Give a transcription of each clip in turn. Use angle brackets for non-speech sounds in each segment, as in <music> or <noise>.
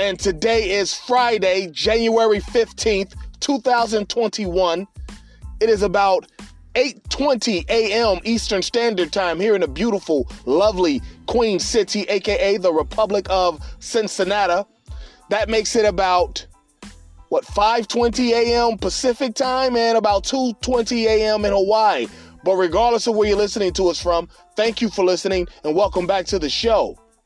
and today is Friday, January 15th, 2021. It is about 8:20 a.m. Eastern Standard Time here in the beautiful, lovely Queen City, aka the Republic of Cincinnati. That makes it about what 5:20 a.m. Pacific Time and about 2:20 a.m. in Hawaii. But regardless of where you're listening to us from, thank you for listening and welcome back to the show.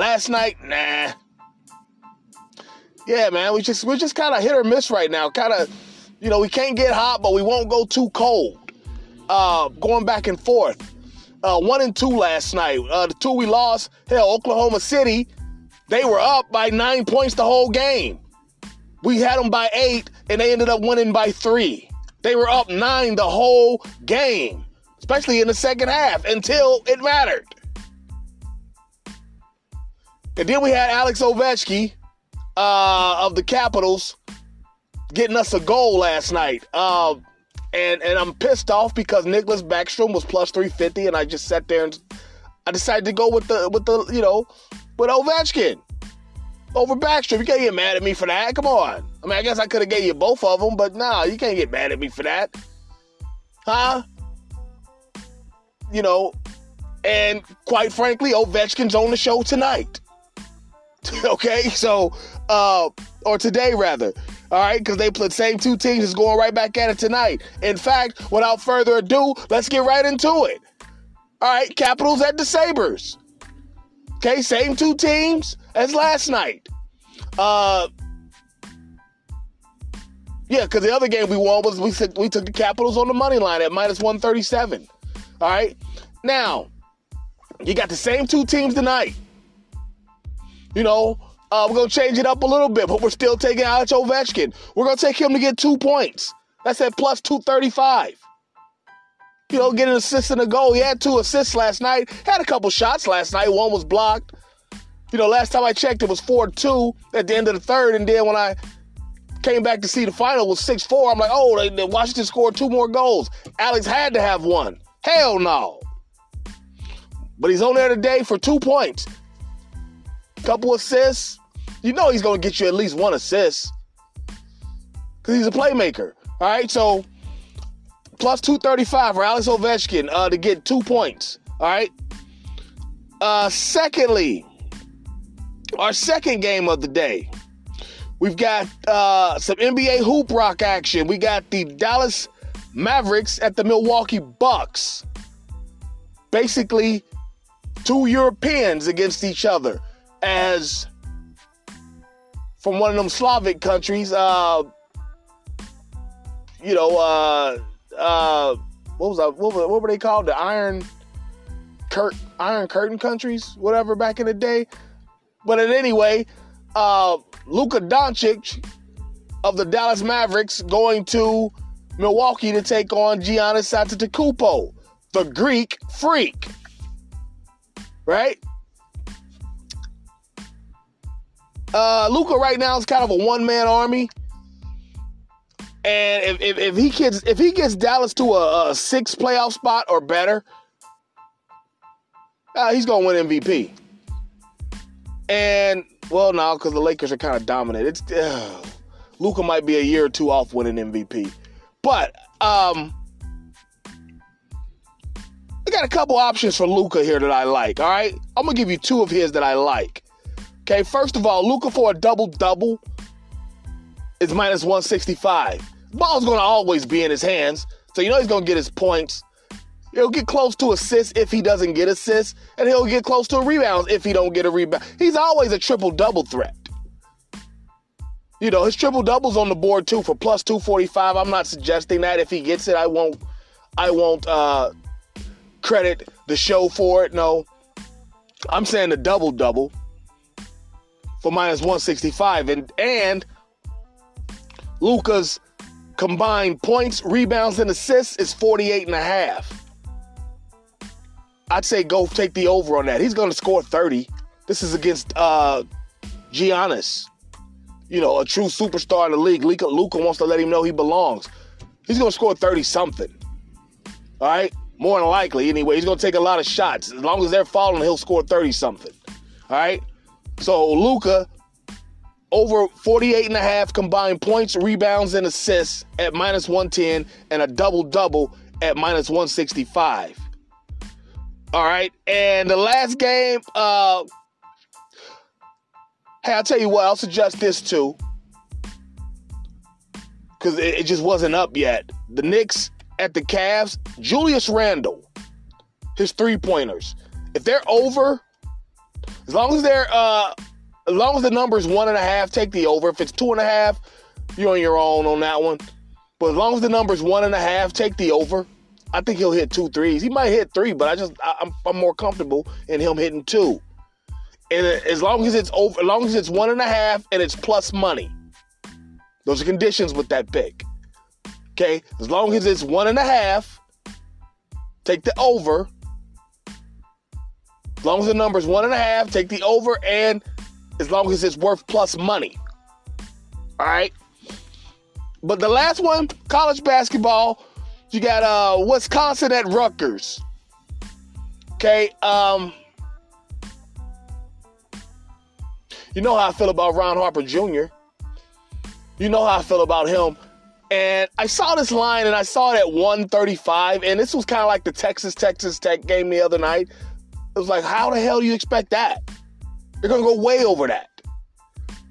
Last night, nah. Yeah, man, we just we're just kind of hit or miss right now. Kind of, you know, we can't get hot, but we won't go too cold. Uh, going back and forth. Uh, one and two last night. Uh, the two we lost, hell, Oklahoma City, they were up by nine points the whole game. We had them by eight, and they ended up winning by three. They were up nine the whole game, especially in the second half until it mattered. And then we had Alex Ovechkin uh, of the Capitals getting us a goal last night. Uh, and and I'm pissed off because Nicklas Backstrom was plus 350, and I just sat there and I decided to go with the with the you know with Ovechkin over Backstrom. You can't get mad at me for that. Come on. I mean, I guess I could have gave you both of them, but nah, you can't get mad at me for that, huh? You know, and quite frankly, Ovechkin's on the show tonight. <laughs> okay, so uh, or today rather. All right, because they play the same two teams is going right back at it tonight. In fact, without further ado, let's get right into it. All right, Capitals at the Sabres. Okay, same two teams as last night. Uh, yeah, because the other game we won was we took, we took the Capitals on the money line at minus 137. All right, now you got the same two teams tonight. You know, uh, we're to change it up a little bit, but we're still taking Alex Ovechkin. We're to take him to get two points. That's at plus 235. You know, get an assist and a goal. He had two assists last night. Had a couple shots last night. One was blocked. You know, last time I checked, it was 4 2 at the end of the third. And then when I came back to see the final was 6 4, I'm like, oh, they, they, Washington scored two more goals. Alex had to have one. Hell no. But he's on there today for two points. Couple assists. You know he's going to get you at least one assist because he's a playmaker. All right, so plus 235 for Alex Ovechkin uh, to get two points. All right. Uh, secondly, our second game of the day, we've got uh, some NBA hoop rock action. We got the Dallas Mavericks at the Milwaukee Bucks. Basically, two Europeans against each other as from one of them Slavic countries. Uh, you know, uh, uh, what was? What, what were they called? The Iron Curt Iron Curtain countries, whatever, back in the day. But anyway, uh, Luka Doncic of the Dallas Mavericks going to Milwaukee to take on Giannis Antetokounmpo, the Greek freak. Right? Uh, Luka right now is kind of a one man army. And if, if, if, he gets if he gets Dallas to a, a six playoff spot or better, uh, he's gonna win MVP. And well, now because the Lakers are kind of dominant, it's uh, Luka might be a year or two off winning MVP. But um, I got a couple options for Luka here that I like. All right, I'm gonna give you two of his that I like. Okay, first of all, Luka for a double double. is minus 165. Ball's to always be in his hands, so you know he's to get his points. He'll get close to assists if he doesn't get assists, and he'll get close to rebounds if he don't get a rebound. He's always a triple double threat. You know, his triple doubles on the board too for plus 245. I'm not suggesting that. If he gets it, I won't I won't uh credit the show for it. No. I'm saying the double double for minus 165 and and Luka's combined points, rebounds and assists is 48 and a half. I'd say go take the over on that. He's going to score 30. This is against uh Giannis. You know, a true superstar in the league. Luca, Luka wants to let him know he belongs. He's going to score 30 something. All right? More than likely, anyway. He's going to take a lot of shots. As long as they're falling, he'll score 30 something. All right? So, Luka over 48 and a half combined points, rebounds, and assists at minus 110, and a double double at minus 165. All right. And the last game, uh, hey, I'll tell you what, I'll suggest this too. Because it, it just wasn't up yet. The Knicks at the Cavs, Julius Randle, his three pointers. If they're over, as long as they're uh as long as the number is one and a half, take the over. If it's two and a half, you're on your own on that one. But as long as the number is one and a half, take the over. I think he'll hit two threes. He might hit three, but I just I, am I'm, I'm more comfortable in him hitting two. And as long as it's over, as long as it's one and a half and it's plus money, those are conditions with that pick. Okay, as long as it's one and a half, take the over. As long as the number is one and a half, take the over, and as long as it's worth plus money. All right. But the last one, college basketball, you got uh Wisconsin at Rutgers. Okay, um You know how I feel about Ron Harper Jr. You know how I feel about him. And I saw this line and I saw it at 135, and this was kind of like the Texas Texas Tech game the other night. It was like, how the hell do you expect that? You're gonna go way over that.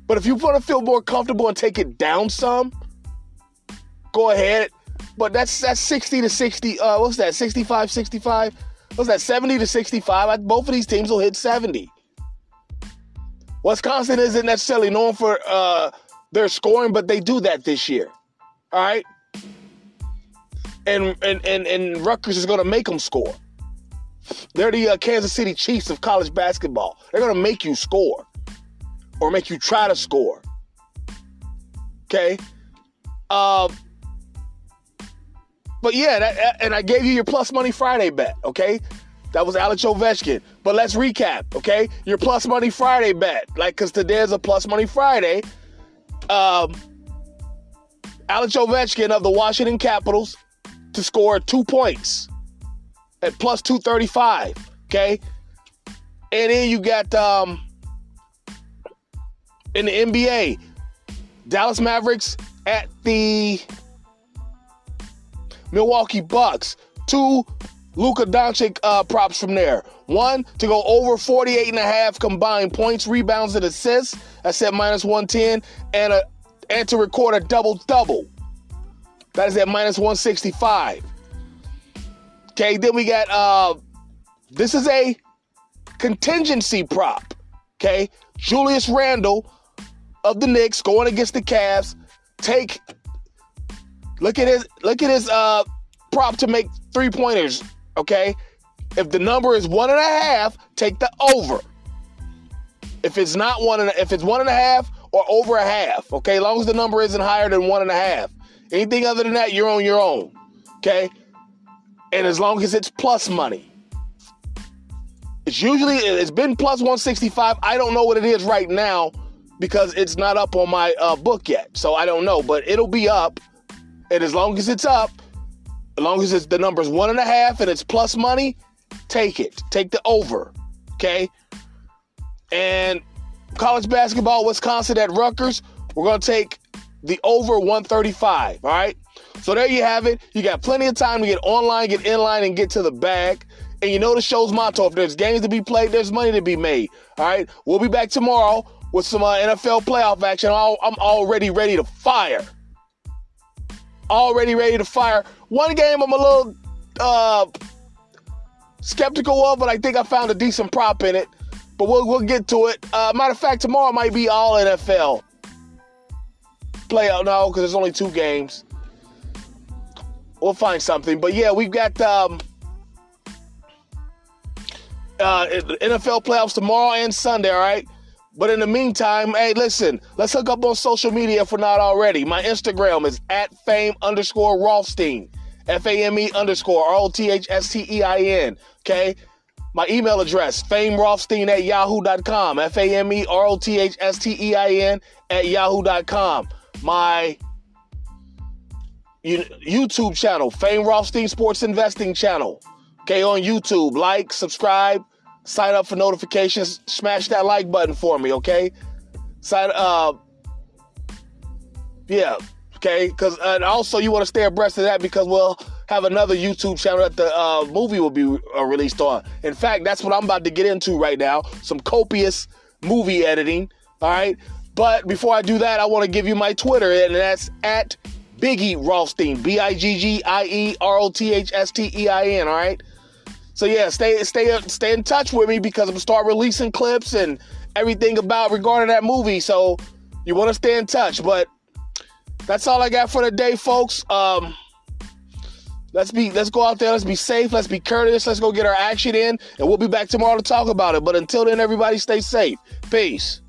But if you want to feel more comfortable and take it down some, go ahead. But that's that's 60 to 60. Uh, what's that? 65, 65. What's that? 70 to 65. Both of these teams will hit 70. Wisconsin isn't necessarily known for uh, their scoring, but they do that this year. All right. And and and, and Rutgers is going to make them score. They're the uh, Kansas City Chiefs of college basketball. They're going to make you score or make you try to score. Okay. Um, but yeah, that, and I gave you your plus money Friday bet, okay? That was Alex Ovechkin. But let's recap, okay? Your plus money Friday bet, like, because today's a plus money Friday. Um, Alex Ovechkin of the Washington Capitals to score two points at plus 235, okay? And then you got um, in the NBA, Dallas Mavericks at the Milwaukee Bucks. Two Luka Doncic uh, props from there. One, to go over 48 and a half combined points, rebounds, and assists. I said minus 110. And, a, and to record a double double. That is at minus 165. Okay, then we got, uh, this is a contingency prop. Okay, Julius Randle of the Knicks going against the Cavs. Take Look at his look at his uh prop to make three pointers. Okay, if the number is one and a half, take the over. If it's not one and if it's one and a half or over a half, okay, as long as the number isn't higher than one and a half. Anything other than that, you're on your own. Okay, and as long as it's plus money. It's usually it's been plus 165. I don't know what it is right now because it's not up on my uh, book yet, so I don't know. But it'll be up and as long as it's up, as long as it's the number's one and a half and it's plus money, take it. Take the over. Okay. And college basketball, Wisconsin at Rutgers, we're to take the over 135. All right. So there you have it. You got plenty of time to get online, get in line, and get to the bag. And you know the show's motto if there's games to be played, there's money to be made. All right. We'll be back tomorrow with some uh, NFL playoff action. I'm already ready to fire. Already ready to fire. One game I'm a little uh, skeptical of, but I think I found a decent prop in it. But we'll, we'll get to it. Uh, matter of fact, tomorrow might be all NFL. Playoff, no, because there's only two games. We'll find something. But yeah, we've got um, uh, NFL playoffs tomorrow and Sunday, all right? But in the meantime, hey, listen, let's hook up on social media if we're not already. My Instagram is at fame underscore Rothstein. F A M E underscore R O T H S T E I N. Okay. My email address, fame famerothstein at yahoo.com. F A M E R O T H S T E I N at yahoo.com. My YouTube channel, Fame Rothstein Sports Investing channel. Okay, on YouTube. Like, subscribe, sign up for notifications, smash that like button for me, okay? Sign uh yeah, okay? Because and also you want to stay abreast of that because we'll have another YouTube channel that the uh, movie will be uh, released on. In fact, that's what I'm about to get into right now. Some copious movie editing. All right. But before I do that, I want to give you my Twitter, and that's at Biggie Rothstein. B I G G I E R O T H S T E I N. All right. So yeah, stay stay stay in touch with me because I'm gonna start releasing clips and everything about regarding that movie. So you want to stay in touch. But that's all I got for today, folks. Um, let's be let's go out there. Let's be safe. Let's be courteous. Let's go get our action in, and we'll be back tomorrow to talk about it. But until then, everybody stay safe. Peace.